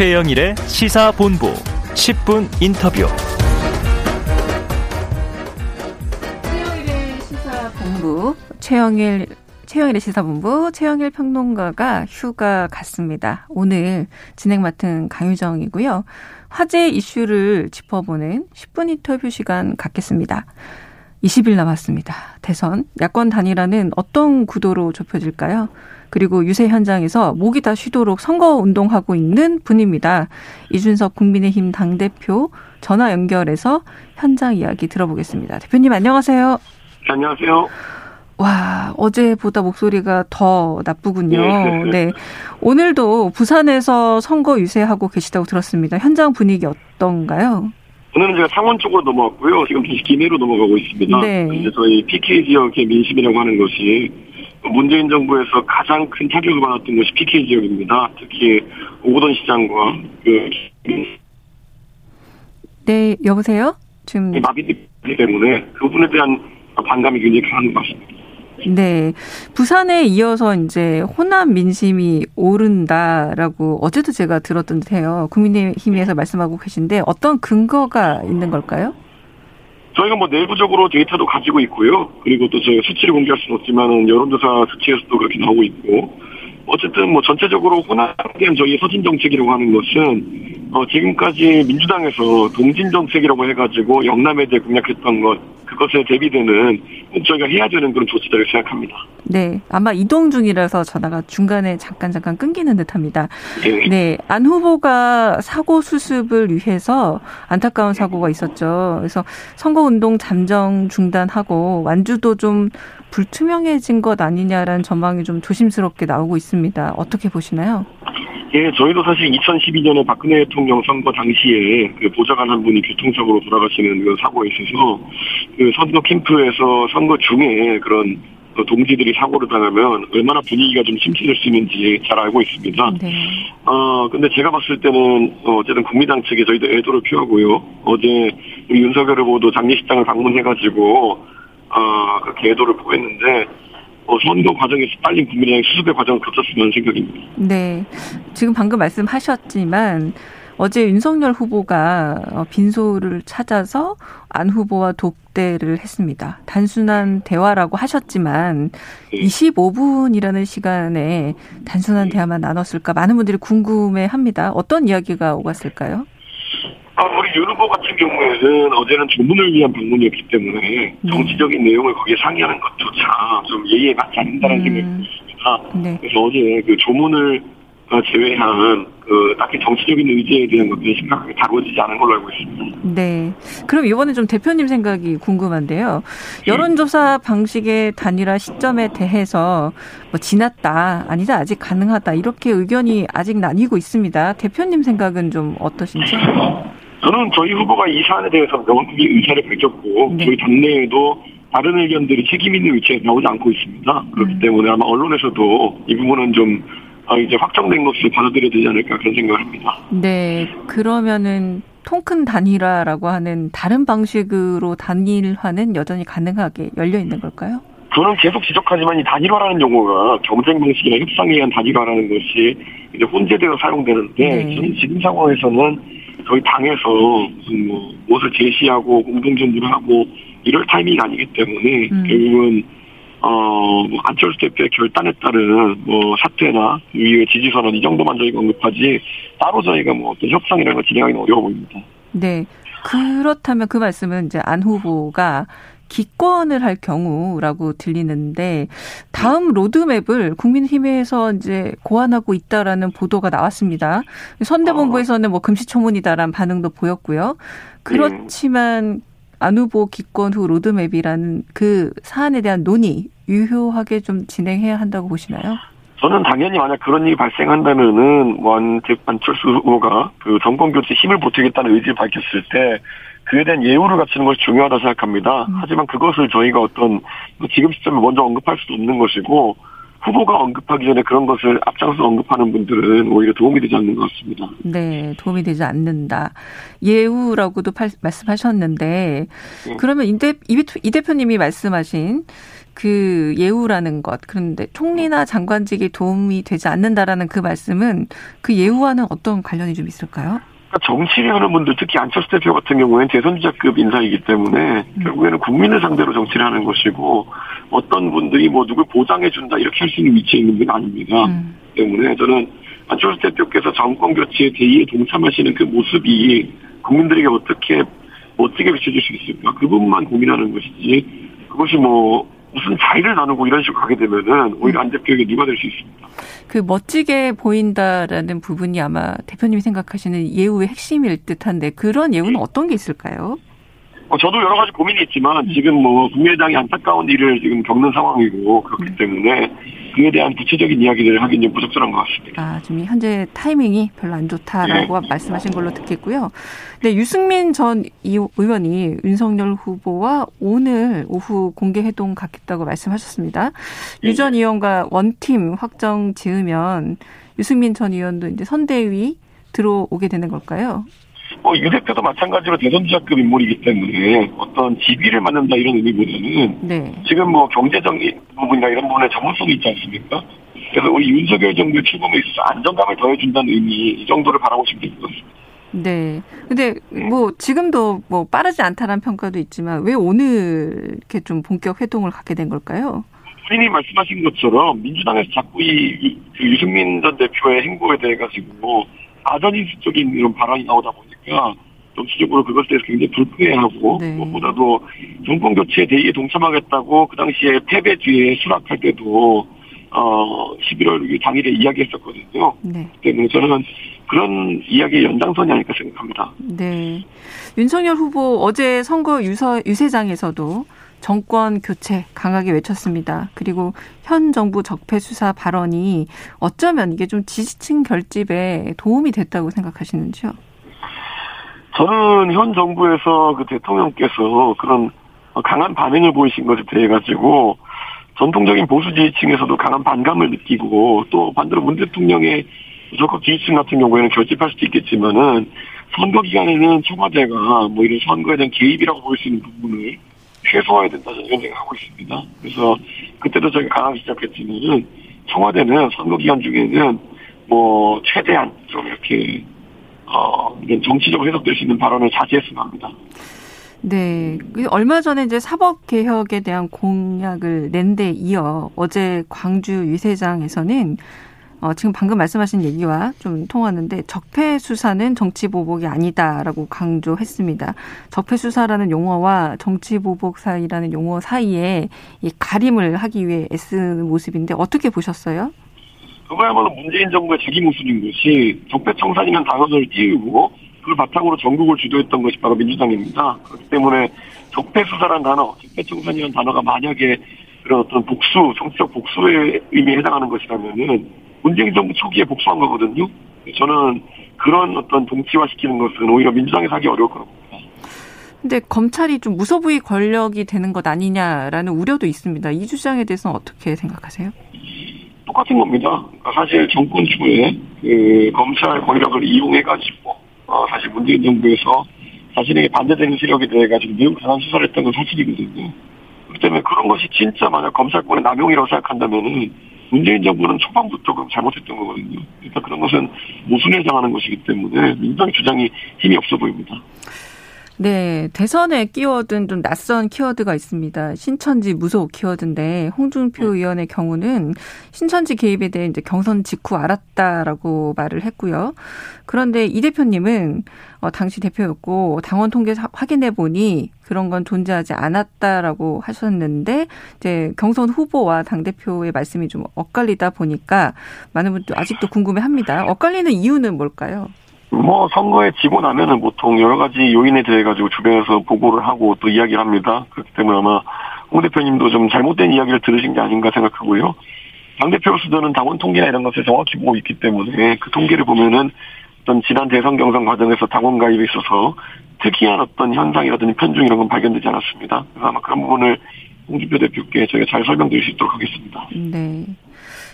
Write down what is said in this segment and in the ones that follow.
최영일의 시사본부 10분 인터뷰. 최영일의 시사본부 최영일 최영일의 시사본부 최영일 평론가가 휴가 갔습니다. 오늘 진행 맡은 강유정이고요. 화제 이슈를 짚어보는 10분 인터뷰 시간 갖겠습니다. 20일 남았습니다. 대선 야권 단일화는 어떤 구도로 좁혀질까요? 그리고 유세 현장에서 목이 다 쉬도록 선거 운동하고 있는 분입니다. 이준석 국민의힘 당 대표 전화 연결해서 현장 이야기 들어보겠습니다. 대표님 안녕하세요. 안녕하세요. 와, 어제보다 목소리가 더 나쁘군요. 네. 오늘도 부산에서 선거 유세하고 계시다고 들었습니다. 현장 분위기 어떤가요? 오늘은 제가 창원 쪽으로 넘어왔고요. 지금 다시 김해로 넘어가고 있습니다. 네. 이제 저희 PK 지역의 민심이라고 하는 것이 문재인 정부에서 가장 큰 타격을 받았던 것이 PK 지역입니다. 특히 오고돈 시장과 그 네, 여보세요? 지금 마비되기 때문에 그 부분에 대한 반감이 굉장히 강한 것 같습니다. 네. 부산에 이어서 이제 호남 민심이 오른다라고 어제도 제가 들었던 듯해요. 국민의힘에서 말씀하고 계신데 어떤 근거가 있는 걸까요? 저희가 뭐 내부적으로 데이터도 가지고 있고요. 그리고 또 저희가 수치를 공개할 수는 없지만은 여론조사 수치에서도 그렇게 나오고 있고 어쨌든 뭐 전체적으로 호남에 대한 저희의 서진 정책이라고 하는 것은 어 지금까지 민주당에서 동진 정책이라고 해가지고 영남에 대해 공약했던 것 그것에 대비되는 꼭 저희가 해야 되는 그런 조치들을 생각합니다. 네. 아마 이동 중이라서 전화가 중간에 잠깐 잠깐 끊기는 듯합니다. 네. 네. 안 후보가 사고 수습을 위해서 안타까운 사고가 있었죠. 그래서 선거 운동 잠정 중단하고 완주도 좀 불투명해진 것 아니냐라는 전망이 좀 조심스럽게 나오고 있습니다. 어떻게 보시나요? 예, 저희도 사실 2012년에 박근혜 대통령 선거 당시에 그 보좌관 한 분이 교통사고로 돌아가시는 그 사고에 있어서 그 선거 캠프에서 선거 중에 그런 그 동지들이 사고를 당하면 얼마나 분위기가 좀 침체될 수 있는지 잘 알고 있습니다. 네. 어, 근데 제가 봤을 때는, 어, 어쨌든 국민당 측에 저희도 애도를 표하고요. 어제 우리 윤석열 후보도 장례식장을 방문해가지고, 어, 그렇게 애도를 표했는데, 어, 선거 과정에서 빨리 국민당이 수습의 과정을 거쳤으면 생각입니다. 네. 지금 방금 말씀하셨지만 어제 윤석열 후보가 어, 빈소를 찾아서 안 후보와 독대를 했습니다. 단순한 대화라고 하셨지만 네. 25분이라는 시간에 단순한 대화만 나눴을까 많은 분들이 궁금해합니다. 어떤 이야기가 오갔을까요? 경우에는 어제는 조문을 위한 방문이었기 때문에 네. 정치적인 내용을 거기에 상의하는 것조차 좀 예의에 맞지 않는다는 음. 생각이 들었습니다. 네. 그래서 어제 그 조문을 어, 제외한 그 딱히 정치적인 의지에 대한 것들이 심각하게 다루어지지 않은 걸로 알고 있습니다. 네. 그럼 이번에 좀 대표님 생각이 궁금한데요. 여론조사 방식의 단일화 시점에 대해서 뭐 지났다, 아니다, 아직 가능하다, 이렇게 의견이 아직 나뉘고 있습니다. 대표님 생각은 좀 어떠신지? 저는 저희 후보가 이 사안에 대해서 명확히 의사를 밝혔고 네. 저희 당내에도 다른 의견들이 책임 있는 위치에 나오지 않고 있습니다. 그렇기 음. 때문에 아마 언론에서도 이 부분은 좀 아, 이제 확정된 것으로 받아들여야 되지 않을까 그런 생각을 합니다. 네. 그러면은 통큰 단일화라고 하는 다른 방식으로 단일화는 여전히 가능하게 열려 있는 걸까요? 저는 계속 지적하지만 이 단일화라는 용어가 경쟁 방식이나 협상에 의한 단일화라는 것이 이제 혼재되어 사용되는데 네. 지금 상황에서는 저희 당에서 무슨 뭐 무엇을 제시하고 공동정부를 하고 이럴 타이밍이 아니기 때문에 음. 결국은 어, 뭐 안철수 대표의 결단에 따른 뭐 사퇴나 위의 지지 선언 이 정도만 저희가 언급하지 따로 저희가 뭐 어떤 협상이라는 걸 진행하기는 어려워 보입니다. 네. 그렇다면 그 말씀은 이제 안 후보가 기권을 할 경우라고 들리는데 다음 로드맵을 국민힘에서 이제 고안하고 있다라는 보도가 나왔습니다. 선대본부에서는 뭐 금시초문이다라는 반응도 보였고요. 그렇지만 안 후보 기권 후 로드맵이라는 그 사안에 대한 논의 유효하게 좀 진행해야 한다고 보시나요? 저는 당연히 만약 그런 일이 발생한다면은 뭐 안, 안철수 후보가 그 정권 교체 힘을 보태겠다는 의지를 밝혔을 때 그에 대한 예우를 갖추는 것이 중요하다 고 생각합니다. 음. 하지만 그것을 저희가 어떤 지금 시점에 먼저 언급할 수도 없는 것이고 후보가 언급하기 전에 그런 것을 앞장서 언급하는 분들은 오히려 도움이 되지 않는 것 같습니다. 네, 도움이 되지 않는다. 예우라고도 팔- 말씀하셨는데, 네. 그러면 이, 대, 이, 이 대표님이 말씀하신 그 예우라는 것 그런데 총리나 장관직이 도움이 되지 않는다라는 그 말씀은 그 예우와는 어떤 관련이 좀 있을까요? 그러니까 정치를 하는 분들 특히 안철수 대표 같은 경우에는 대선주자급 인사이기 때문에 음. 결국에는 국민을 상대로 정치를 하는 것이고 어떤 분들이 뭐 누굴 보장해준다 이렇게 할 수 있는 위치에 있는 분 아닙니다. 음. 때문에 저는 안철수 대표께서 정권 교체에 대의에 동참하시는 그 모습이 국민들에게 어떻게 어떻게 비춰질 수 있을까 그 부분만 고민하는 것이지 그것이 뭐 무슨 자의를 나누고 이런 식으로 가게 되면은 오히려 안 대표에게 누가 될 수 있습니다. 그 멋지게 보인다라는 부분이 아마 대표님이 생각하시는 예우의 핵심일 듯한데 그런 예우는 네. 어떤 게 있을까요? 어, 저도 여러 가지 고민이 있지만 지금 뭐 국민의당이 안타까운 일을 지금 겪는 상황이고 그렇기 네. 때문에 그에 대한 구체적인 이야기를 하긴 좀 부적절한 것 같습니다. 아, 지금 현재 타이밍이 별로 안 좋다라고 네. 말씀하신 걸로 듣겠고요. 네, 유승민 전 의원이 윤석열 후보와 오늘 오후 공개 회동 갖겠다고 말씀하셨습니다. 네. 유전 의원과 원팀 확정 지으면 유승민 전 의원도 이제 선대위 들어오게 되는 걸까요? 뭐, 유 대표도 마찬가지로 대선주자급 인물이기 때문에 어떤 지위를 맡는다 이런 의미보다는 네. 지금 뭐 경제적인 부분이나 이런 부분에 전문성이 있지 않습니까? 그래서 우리 윤석열 정부의 출범에 있어서 안정감을 더해준다는 의미 이 정도를 바라보시면 될것 같습니다. 네. 근데 뭐 지금도 뭐 빠르지 않다는 평가도 있지만 왜 오늘 이렇게 좀 본격 회동을 갖게 된 걸까요? 본인이 말씀하신 것처럼 민주당에서 자꾸 이, 그 유승민 전 대표의 행보에 대해 가지고 아전인수적인 이런 발언이 나오다 보니 까 정치적으로 그것에 대해서 굉장히 불쾌해하고 네. 무엇보다도 정권 교체 대의에 동참하겠다고 그 당시에 패배 뒤에 수락할 때도 어 11월 당일에 이야기했었거든요. 네. 때문에 저는 그런 이야기의 연장선이 아닐까 생각합니다. 네. 윤석열 후보 어제 선거 유서 유세장에서도 정권 교체 강하게 외쳤습니다. 그리고 현 정부 적폐 수사 발언이 어쩌면 이게 좀 지지층 결집에 도움이 됐다고 생각하시는지요? 저는 현 정부에서 그 대통령께서 그런 강한 반응을 보이신 것에 대해 가지고 전통적인 보수 지지층에서도 강한 반감을 느끼고 또 반대로 문 대통령의 적극 지지층 같은 경우에는 결집할 수도 있겠지만은 선거 기간에는 청와대가 뭐 이런 선거에 대한 개입이라고 볼 수 있는 부분을 최소화해야 된다 저는 생각하고 있습니다. 그래서 그때도 저희가 강하게 시작했지만은 청와대는 선거 기간 중에는 뭐 최대한 좀 이렇게 어 정치적으로 해석될 수 있는 발언을 자제했으면 합니다. 네. 그 얼마 전에 이제 사법 개혁에 대한 공약을 낸 데 이어 어제 광주 유세장에서는 어, 지금 방금 말씀하신 얘기와 좀 통하는데 적폐 수사는 정치 보복이 아니다라고 강조했습니다. 적폐 수사라는 용어와 정치 보복 사이라는 용어 사이에 이 가림을 하기 위해 애쓰는 모습인데 어떻게 보셨어요? 그거야말로 문재인 정부의 자기 모습인 것이 적폐청산이라는 단어를 띄우고 그걸 바탕으로 전국을 주도했던 것이 바로 민주당입니다. 그렇기 때문에 적폐 수사라는 단어, 적폐청산이라는 단어가 만약에 그런 어떤 복수, 정치적 복수의 의미에 해당하는 것이라면은 문재인 정부 초기에 복수한 거거든요. 저는 그런 어떤 동치화시키는 것은 오히려 민주당에서 하기 어려울 거라고. 근데 검찰이 좀 무소부의 권력이 되는 것 아니냐라는 우려도 있습니다. 이 주장에 대해서는 어떻게 생각하세요? 똑같은 겁니다. 그러니까 사실 정권 초에 그 검찰 권력을 이용해가지고 어 사실 문재인 정부에서 자신에게 반대되는 세력에 대해 가지고 매우 강한 수사를 했던 건 사실이거든요. 그렇기 때문에 그런 것이 진짜 만약 검찰권의 남용이라고 생각한다면은 문재인 정부는 초반부터 그럼 잘못했던 거거든요. 그러니까 그런 것은 모순에 해당하는 것이기 때문에 민주당의 주장이 힘이 없어 보입니다. 네, 대선에 끼워든 좀 낯선 키워드가 있습니다. 신천지 무속 키워드인데 홍준표 네. 의원의 경우는 신천지 개입에 대해 이제 경선 직후 알았다라고 말을 했고요. 그런데 이 대표님은 어, 당시 대표였고 당원 통계 확인해 보니 그런 건 존재하지 않았다라고 하셨는데 이제 경선 후보와 당 대표의 말씀이 좀 엇갈리다 보니까 많은 분들 아직도 궁금해합니다. 엇갈리는 이유는 뭘까요? 뭐 선거에 지고 나면은 보통 여러 가지 요인에 대해 가지고 주변에서 보고를 하고 또 이야기를 합니다. 그렇기 때문에 아마 홍 대표님도 좀 잘못된 이야기를 들으신 게 아닌가 생각하고요. 당 대표로서는 당원 통계나 이런 것을 정확히 보고 있기 때문에 그 통계를 보면은 어떤 지난 대선 경선 과정에서 당원 가입에 있어서 특이한 어떤 현상이라든지 편중 이런 건 발견되지 않았습니다. 그래서 아마 그런 부분을 홍준표 대표께 저희가 잘 설명드릴 수 있도록 하겠습니다. 네.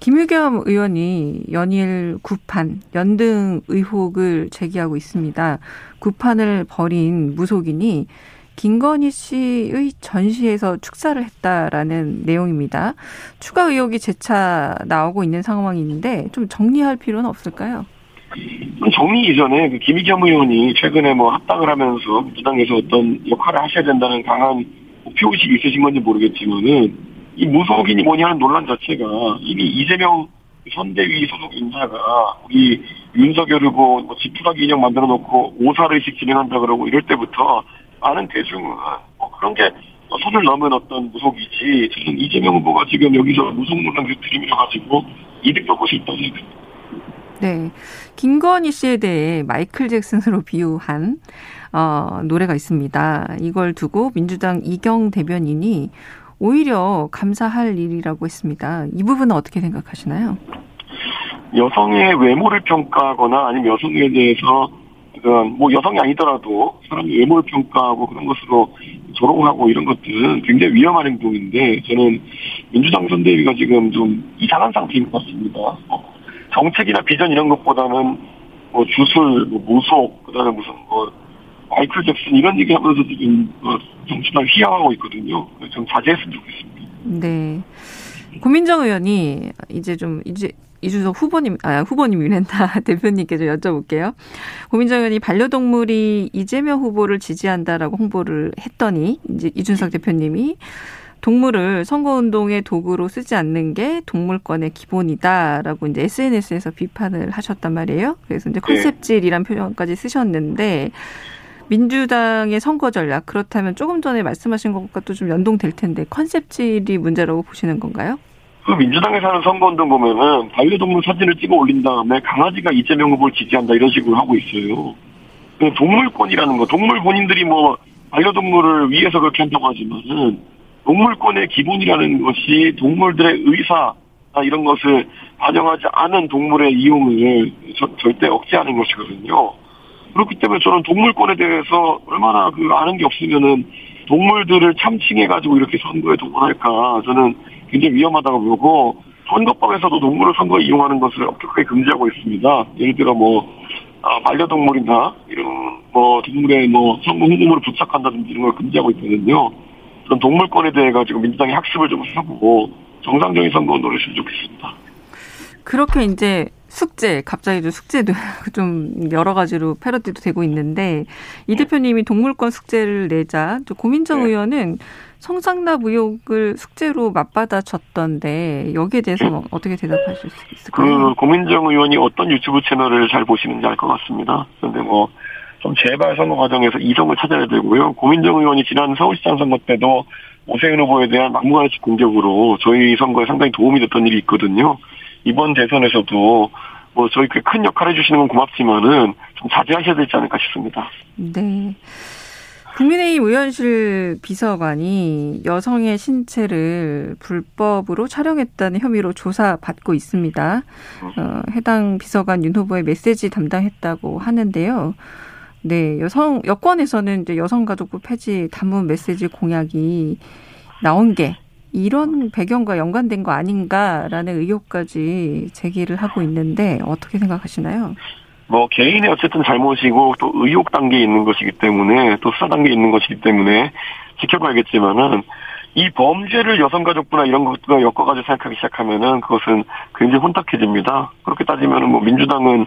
김유겸 의원이 연일 구판, 연등 의혹을 제기하고 있습니다. 구판을 벌인 무속인이 김건희 씨의 전시에서 축사를 했다라는 내용입니다. 추가 의혹이 재차 나오고 있는 상황인데 좀 정리할 필요는 없을까요? 정리 이전에 그 김희겸 의원이 최근에 뭐 합당을 하면서 민주당에서 어떤 역할을 하셔야 된다는 강한 표의식이 있으신 건지 모르겠지만은 이 무속인이 뭐냐 하는 논란 자체가 이미 이재명 선대위 소속 인사가 우리 윤석열 후보 뭐 지푸라기 인형 만들어 놓고 오사의식 진행한다 그러고 이럴 때부터 많은 대중은 뭐 그런 게 선을 넘은 어떤 무속이지 저는 이재명 후보가 지금 여기서 무속 논란 들이밀어 가지고 이득 볼 것이 있다고 생각합니다. 네. 김건희 씨에 대해 마이클 잭슨으로 비유한 어, 노래가 있습니다. 이걸 두고 민주당 이경 대변인이 오히려 감사할 일이라고 했습니다. 이 부분은 어떻게 생각하시나요? 여성의 외모를 평가하거나 아니면 여성에 대해서 뭐 여성이 아니더라도 사람의 외모를 평가하고 그런 것으로 조롱하고 이런 것들은 굉장히 위험한 행동인데 저는 민주당 선대위가 지금 좀 이상한 상태인 것 같습니다. 정책이나 비전 이런 것보다는 뭐 주술, 뭐 무속, 그다음에 무슨 뭐 마이클 잭슨 이런 얘기하면서 지금 뭐 정치만 휘하고 있거든요. 좀 자제했으면 좋겠습니다. 네. 고민정 의원이 이제 좀 이제 이준석 후보님, 아, 후보님 이랬다 대표님께 좀 여쭤볼게요. 고민정 의원이 반려동물이 이재명 후보를 지지한다라고 홍보를 했더니, 이제 이준석 대표님이 동물을 선거운동의 도구로 쓰지 않는 게 동물권의 기본이다라고 이제 SNS에서 비판을 하셨단 말이에요. 그래서 이제 네. 컨셉질이란 표현까지 쓰셨는데, 민주당의 선거 전략 그렇다면 조금 전에 말씀하신 것과 또 좀 연동될 텐데 컨셉질이 문제라고 보시는 건가요? 그 민주당에서 하는 선거운동 보면은 반려동물 사진을 찍어 올린 다음에 강아지가 이재명 후보를 지지한다 이런 식으로 하고 있어요. 그 동물권이라는 거, 동물 본인들이 뭐 반려동물을 위해서 그렇게 한다고 하지만은 동물권의 기본이라는 것이 동물들의 의사 이런 것을 반영하지 않은 동물의 이용을 저, 절대 억제하는 것이거든요. 그렇기 때문에 저는 동물권에 대해서 얼마나 그 아는 게 없으면은 동물들을 참칭해가지고 이렇게 선거에 동원할까 저는 굉장히 위험하다고 보고 선거법에서도 동물을 선거에 이용하는 것을 엄격하게 금지하고 있습니다. 예를 들어 뭐 아, 반려동물이나 이런 뭐 동물의 뭐 선거 후보물을 부착한다든지 이런 걸 금지하고 있거든요. 그런 동물권에 대해 가지고 민주당이 학습을 좀 하고 정상적인 선거 운동을 했으면 좋겠습니다. 그렇게 이제 숙제, 갑자기 좀 숙제도 좀 여러 가지로 패러디도 되고 있는데 이 네. 대표님이 동물권 숙제를 내자 또 고민정 네. 의원은 성상납 의혹을 숙제로 맞받아쳤던데 여기에 대해서 는 어떻게 대답하실 수 있을까요? 그 고민정 의원이 어떤 유튜브 채널을 잘 보시는지 알 것 같습니다. 그런데 뭐 좀 재발 선거 과정에서 이성을 찾아야 되고요. 고민정 의원이 지난 서울시장 선거 때도 오세훈 후보에 대한 막무가내식 공격으로 저희 선거에 상당히 도움이 됐던 일이 있거든요. 이번 대선에서도 뭐 저희 큰 역할 해주시는 건 고맙지만은 좀 자제하셔야 되지 않을까 싶습니다. 네. 국민의힘 의원실 비서관이 여성의 신체를 불법으로 촬영했다는 혐의로 조사받고 있습니다. 어, 해당 비서관 윤 후보의 메시지 담당했다고 하는데요. 네, 여성 여권에서는 이제 여성가족부 폐지 단문 메시지 공약이 나온 게 이런 배경과 연관된 거 아닌가라는 의혹까지 제기를 하고 있는데 어떻게 생각하시나요? 뭐 개인의 어쨌든 잘못이고 또 의혹 단계에 있는 것이기 때문에 또 수사 단계에 있는 것이기 때문에 지켜봐야겠지만은 이 범죄를 여성가족부나 이런 것과 엮어가지고 생각하기 시작하면은 그것은 굉장히 혼탁해집니다. 그렇게 따지면은 뭐 민주당은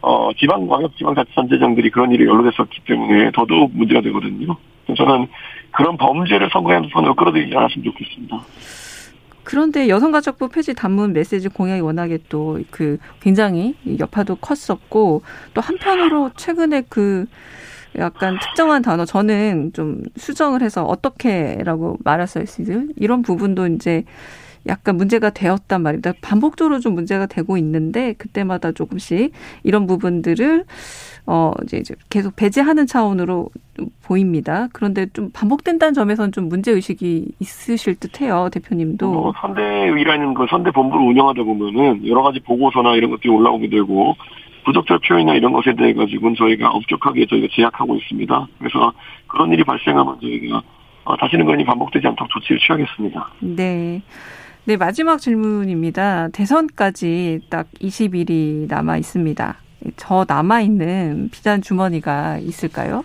어 지방광역 지방자치단체장들이 그런 일에 연루됐었기 때문에 더더욱 문제가 되거든요. 저는 그런 범죄를 선거행선으로 끌어들이지 않았으면 좋겠습니다. 그런데 여성가족부 폐지 단문 메시지 공약이 워낙에 또 그 굉장히 여파도 컸었고 또 한편으로 최근에 그 약간 특정한 단어 저는 좀 수정을 해서 어떻게라고 말할 수 있을 이런 부분도 이제 약간 문제가 되었단 말입니다. 반복적으로 좀 문제가 되고 있는데 그때마다 조금씩 이런 부분들을 어 이제 계속 배제하는 차원으로 보입니다. 그런데 좀 반복된다는 점에서는 좀 문제 의식이 있으실 듯해요, 대표님도. 뭐 선대위라는 그 선대 본부를 운영하다 보면은 여러 가지 보고서나 이런 것들이 올라오게 되고 부적절 표현이나 이런 것에 대해 가지고는 저희가 엄격하게 저희가 제약하고 있습니다. 그래서 그런 일이 발생하면 저희가 어, 다시는 그런 일이 반복되지 않도록 조치를 취하겠습니다. 네. 네, 마지막 질문입니다. 대선까지 딱 20일이 남아 있습니다. 저 남아 있는 비단 주머니가 있을까요?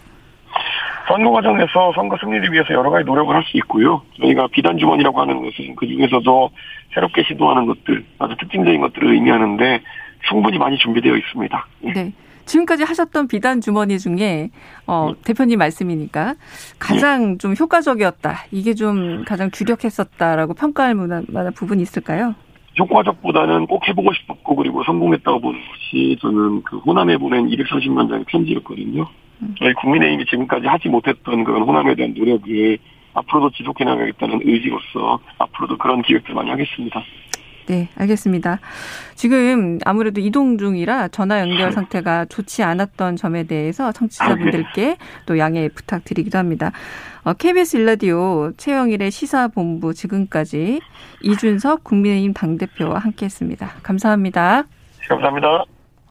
선거 과정에서 선거 승리를 위해서 여러 가지 노력을 할 수 있고요. 저희가 비단 주머니라고 하는 것은 그 중에서도 새롭게 시도하는 것들, 아주 특징적인 것들을 의미하는데 충분히 많이 준비되어 있습니다. 네. 지금까지 하셨던 비단 주머니 중에 어, 네. 대표님 말씀이니까 가장 네. 좀 효과적이었다. 이게 좀 가장 주력했었다라고 평가할 만한 부분이 있을까요? 효과적보다는 꼭 해보고 싶었고 그리고 성공했다고 보는 것이 저는 그 호남에 보낸 230만 장의 편지였거든요. 음. 저희 국민의힘이 지금까지 하지 못했던 그런 호남에 대한 노력을 앞으로도 지속해 나가겠다는 의지로서 앞으로도 그런 기획들 많이 하겠습니다. 네, 알겠습니다. 지금 아무래도 이동 중이라 전화 연결 상태가 좋지 않았던 점에 대해서 청취자분들께 또 양해 부탁드리기도 합니다. 어, KBS 일라디오 최영일의 시사본부 지금까지 이준석 국민의힘 당대표와 함께했습니다. 감사합니다. 감사합니다.